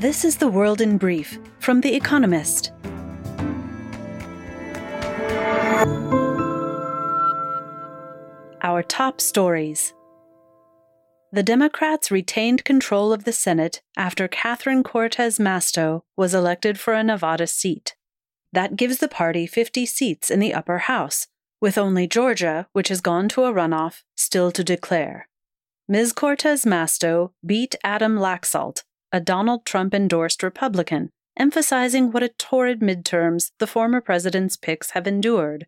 This is The World in Brief from The Economist. Our top stories. The Democrats retained control of the Senate after Catherine Cortez Masto was elected for a Nevada seat. That gives the party 50 seats in the upper house, with only Georgia, which has gone to a runoff, still to declare. Ms. Cortez Masto beat Adam Laxalt, a Donald Trump endorsed Republican, emphasizing what a torrid midterms the former president's picks have endured.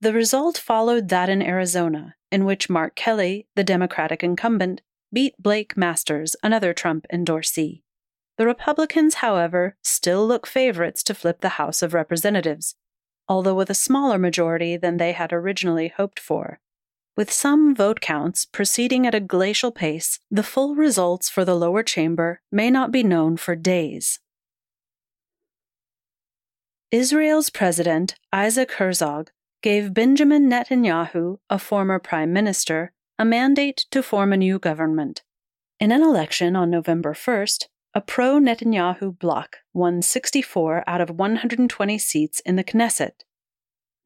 The result followed that in Arizona, in which Mark Kelly, the Democratic incumbent, beat Blake Masters, another Trump endorsee. The Republicans, however, still look favorites to flip the House of Representatives, although with a smaller majority than they had originally hoped for. With some vote counts proceeding at a glacial pace, the full results for the lower chamber may not be known for days. Israel's president, Isaac Herzog, gave Benjamin Netanyahu, a former prime minister, a mandate to form a new government. In an election on November 1st, a pro Netanyahu bloc won 64 out of 120 seats in the Knesset.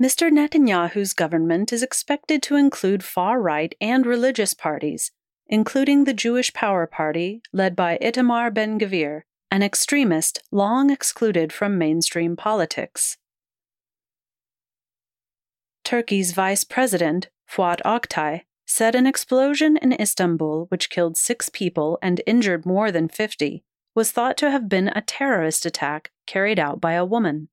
Mr. Netanyahu's government is expected to include far right and religious parties, including the Jewish Power Party, led by Itamar Ben Gvir, an extremist long excluded from mainstream politics. Turkey's vice president, Fuat Oktay, said an explosion in Istanbul, which killed six people and injured more than 50, was thought to have been a terrorist attack carried out by a woman.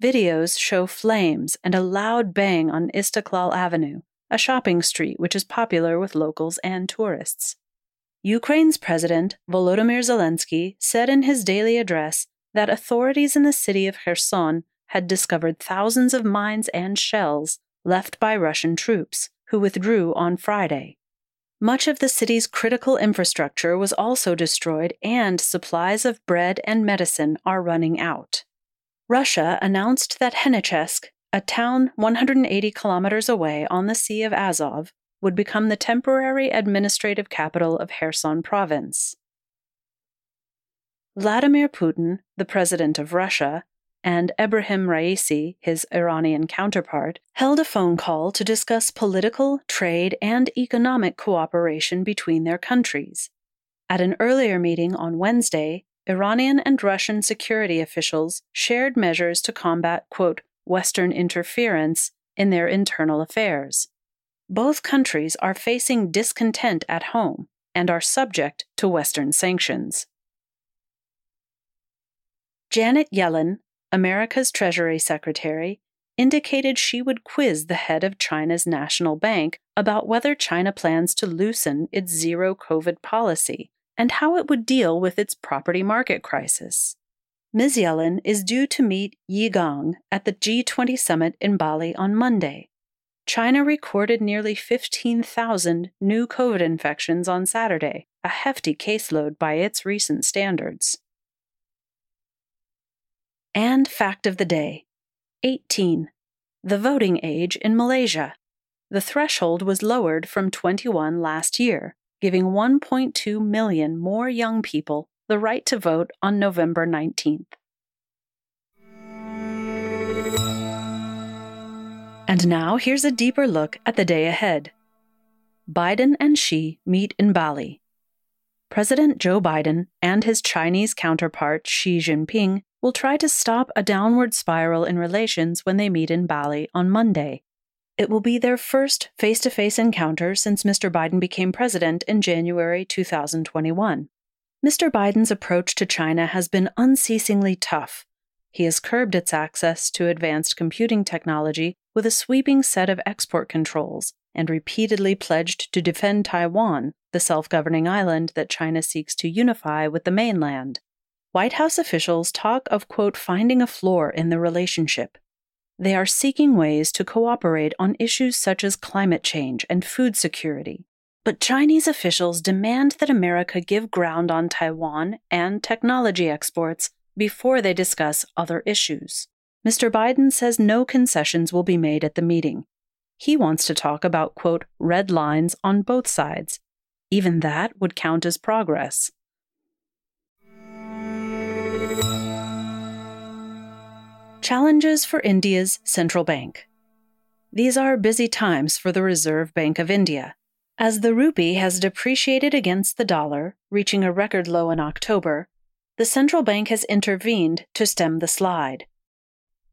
Videos show flames and a loud bang on Istiklal Avenue, a shopping street which is popular with locals and tourists. Ukraine's president, Volodymyr Zelensky, said in his daily address that authorities in the city of Kherson had discovered thousands of mines and shells left by Russian troops, who withdrew on Friday. Much of the city's critical infrastructure was also destroyed, and supplies of bread and medicine are running out. Russia announced that Henichesk, a town 180 kilometers away on the Sea of Azov, would become the temporary administrative capital of Kherson province. Vladimir Putin, the president of Russia, and Ebrahim Raisi, his Iranian counterpart, held a phone call to discuss political, trade, and economic cooperation between their countries. At an earlier meeting on Wednesday, Iranian and Russian security officials shared measures to combat, quote, Western interference in their internal affairs. Both countries are facing discontent at home and are subject to Western sanctions. Janet Yellen, America's Treasury Secretary, indicated she would quiz the head of China's national bank about whether China plans to loosen its zero COVID policy and how it would deal with its property market crisis. Ms. Yellen is due to meet Yi Gang at the G20 summit in Bali on Monday. China recorded nearly 15,000 new COVID infections on Saturday, a hefty caseload by its recent standards. And fact of the day 18. The voting age in Malaysia. The threshold was lowered from 21 last year, giving 1.2 million more young people the right to vote on November 19th. And now here's a deeper look at the day ahead. Biden and Xi meet in Bali. President Joe Biden and his Chinese counterpart Xi Jinping will try to stop a downward spiral in relations when they meet in Bali on Monday. It will be their first face to face encounter since Mr. Biden became president in January 2021. Mr. Biden's approach to China has been unceasingly tough. He has curbed its access to advanced computing technology with a sweeping set of export controls and repeatedly pledged to defend Taiwan, the self governing island that China seeks to unify with the mainland. White House officials talk of, quote, finding a floor in the relationship, they are seeking ways to cooperate on issues such as climate change and food security. But Chinese officials demand that America give ground on Taiwan and technology exports before they discuss other issues. Mr. Biden says no concessions will be made at the meeting. He wants to talk about, quote, red lines on both sides. Even that would count as progress. Challenges for India's central bank. These are busy times for the Reserve Bank of India. As the rupee has depreciated against the dollar, reaching a record low in October, the central bank has intervened to stem the slide,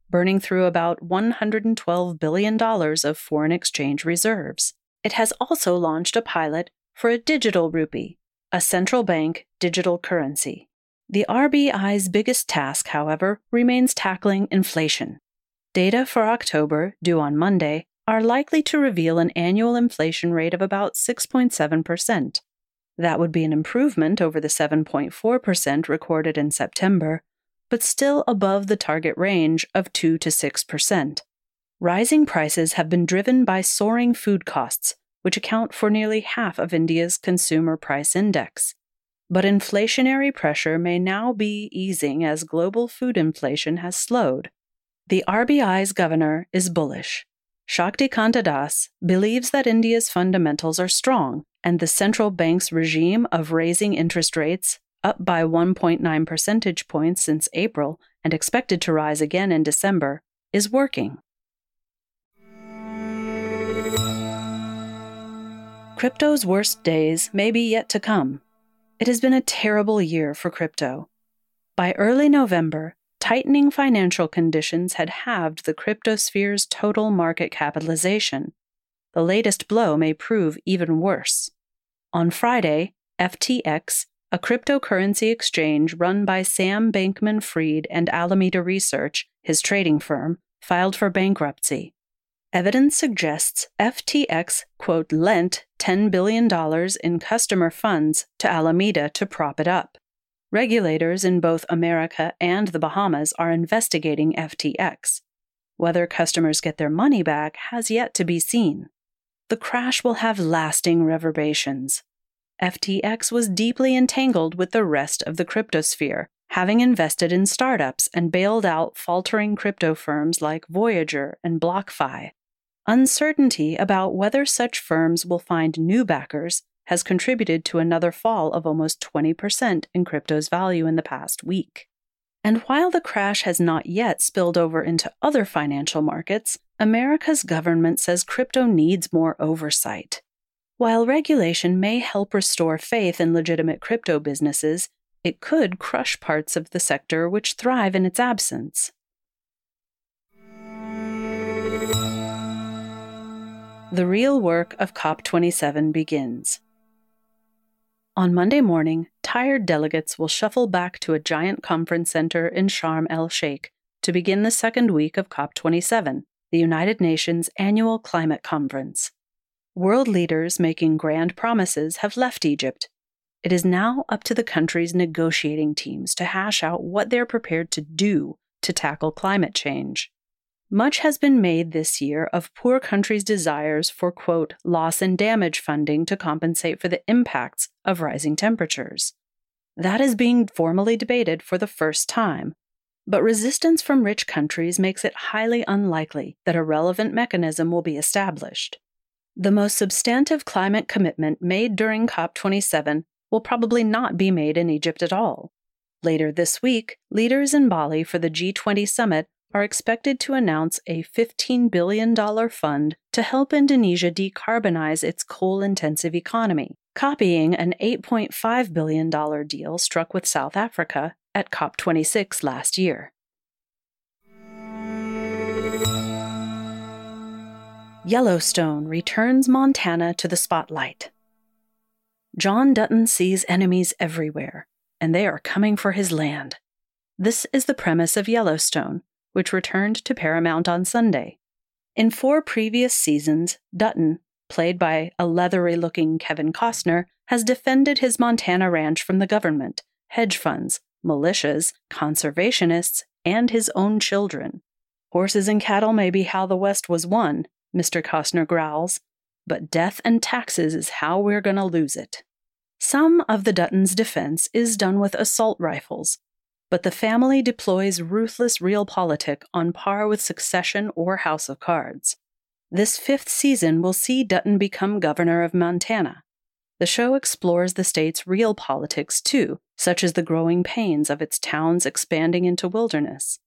burning through about $112 billion of foreign exchange reserves. It has also launched a pilot for a digital rupee, a central bank digital currency. The RBI's biggest task, however, remains tackling inflation. Data for October, due on Monday, are likely to reveal an annual inflation rate of about 6.7%. That would be an improvement over the 7.4% recorded in September, but still above the target range of 2 to 6%. Rising prices have been driven by soaring food costs, which account for nearly half of India's consumer price index. But inflationary pressure may now be easing as global food inflation has slowed. The RBI's governor is bullish. Shaktikanta Das believes that India's fundamentals are strong and the central bank's regime of raising interest rates, up by 1.9 percentage points since April and expected to rise again in December, is working. Crypto's worst days may be yet to come. It has been a terrible year for crypto. By early November, tightening financial conditions had halved the cryptosphere's total market capitalization. The latest blow may prove even worse. On Friday, FTX, a cryptocurrency exchange run by Sam Bankman Fried and Alameda Research, his trading firm, filed for bankruptcy. Evidence suggests FTX, quote, lent $10 billion in customer funds to Alameda to prop it up. Regulators in both America and the Bahamas are investigating FTX. Whether customers get their money back has yet to be seen. The crash will have lasting reverberations. FTX was deeply entangled with the rest of the cryptosphere, having invested in startups and bailed out faltering crypto firms like Voyager and BlockFi. Uncertainty about whether such firms will find new backers has contributed to another fall of almost 20% in crypto's value in the past week. And while the crash has not yet spilled over into other financial markets, America's government says crypto needs more oversight. While regulation may help restore faith in legitimate crypto businesses, it could crush parts of the sector which thrive in its absence. The real work of COP27 begins. On Monday morning, tired delegates will shuffle back to a giant conference center in Sharm el Sheikh to begin the second week of COP27, the United Nations annual climate conference. World leaders making grand promises have left Egypt. It is now up to the country's negotiating teams to hash out what they're prepared to do to tackle climate change. Much has been made this year of poor countries' desires for, quote, loss and damage funding to compensate for the impacts of rising temperatures. That is being formally debated for the first time. But resistance from rich countries makes it highly unlikely that a relevant mechanism will be established. The most substantive climate commitment made during COP27 will probably not be made in Egypt at all. Later this week, leaders in Bali for the G20 summit are expected to announce a $15 billion fund to help Indonesia decarbonize its coal intensive economy, copying an $8.5 billion deal struck with South Africa at COP26 last year. Yellowstone returns Montana to the spotlight. John Dutton sees enemies everywhere, and they are coming for his land. This is the premise of Yellowstone, which returned to Paramount on Sunday. In four previous seasons, Dutton, played by a leathery looking Kevin Costner, has defended his Montana ranch from the government, hedge funds, militias, conservationists, and his own children. Horses and cattle may be how the West was won, Mr. Costner growls, but death and taxes is how we're going to lose it. Some of the Dutton's defense is done with assault rifles, but the family deploys ruthless realpolitik on par with Succession or House of Cards. This fifth season will see Dutton become governor of Montana. The show explores the state's real politics too, such as the growing pains of its towns expanding into wilderness.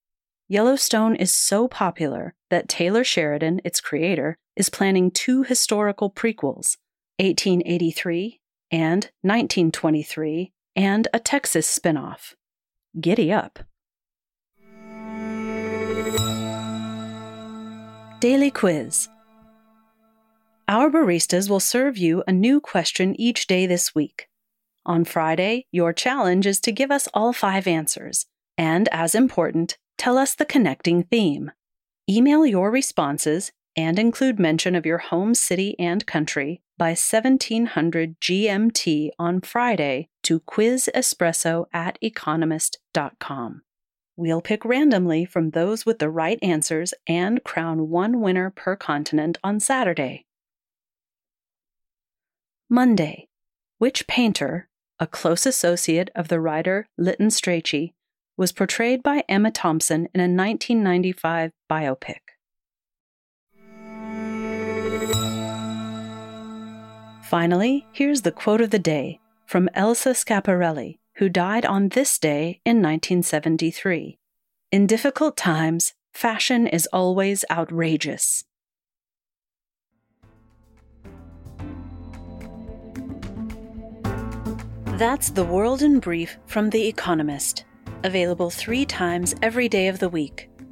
Yellowstone is so popular that Taylor Sheridan, its creator, is planning two historical prequels 1883 and 1923, and a Texas spinoff. Giddy up. Daily Quiz Our baristas will serve you a new question each day this week. On Friday, your challenge is to give us all five answers, and as important, tell us the connecting theme. Email your responses and include mention of your home city and country by 1700 GMT on Friday to quizespresso at economist.com. We'll pick randomly from those with the right answers and crown one winner per continent on Saturday. Monday. Which painter, a close associate of the writer Lytton Strachey, was portrayed by Emma Thompson in a 1995 biopic. Finally, here's the quote of the day from Elsa Schiaparelli, who died on this day in 1973. In difficult times, fashion is always outrageous. That's The World in Brief from The Economist available three times every day of the week.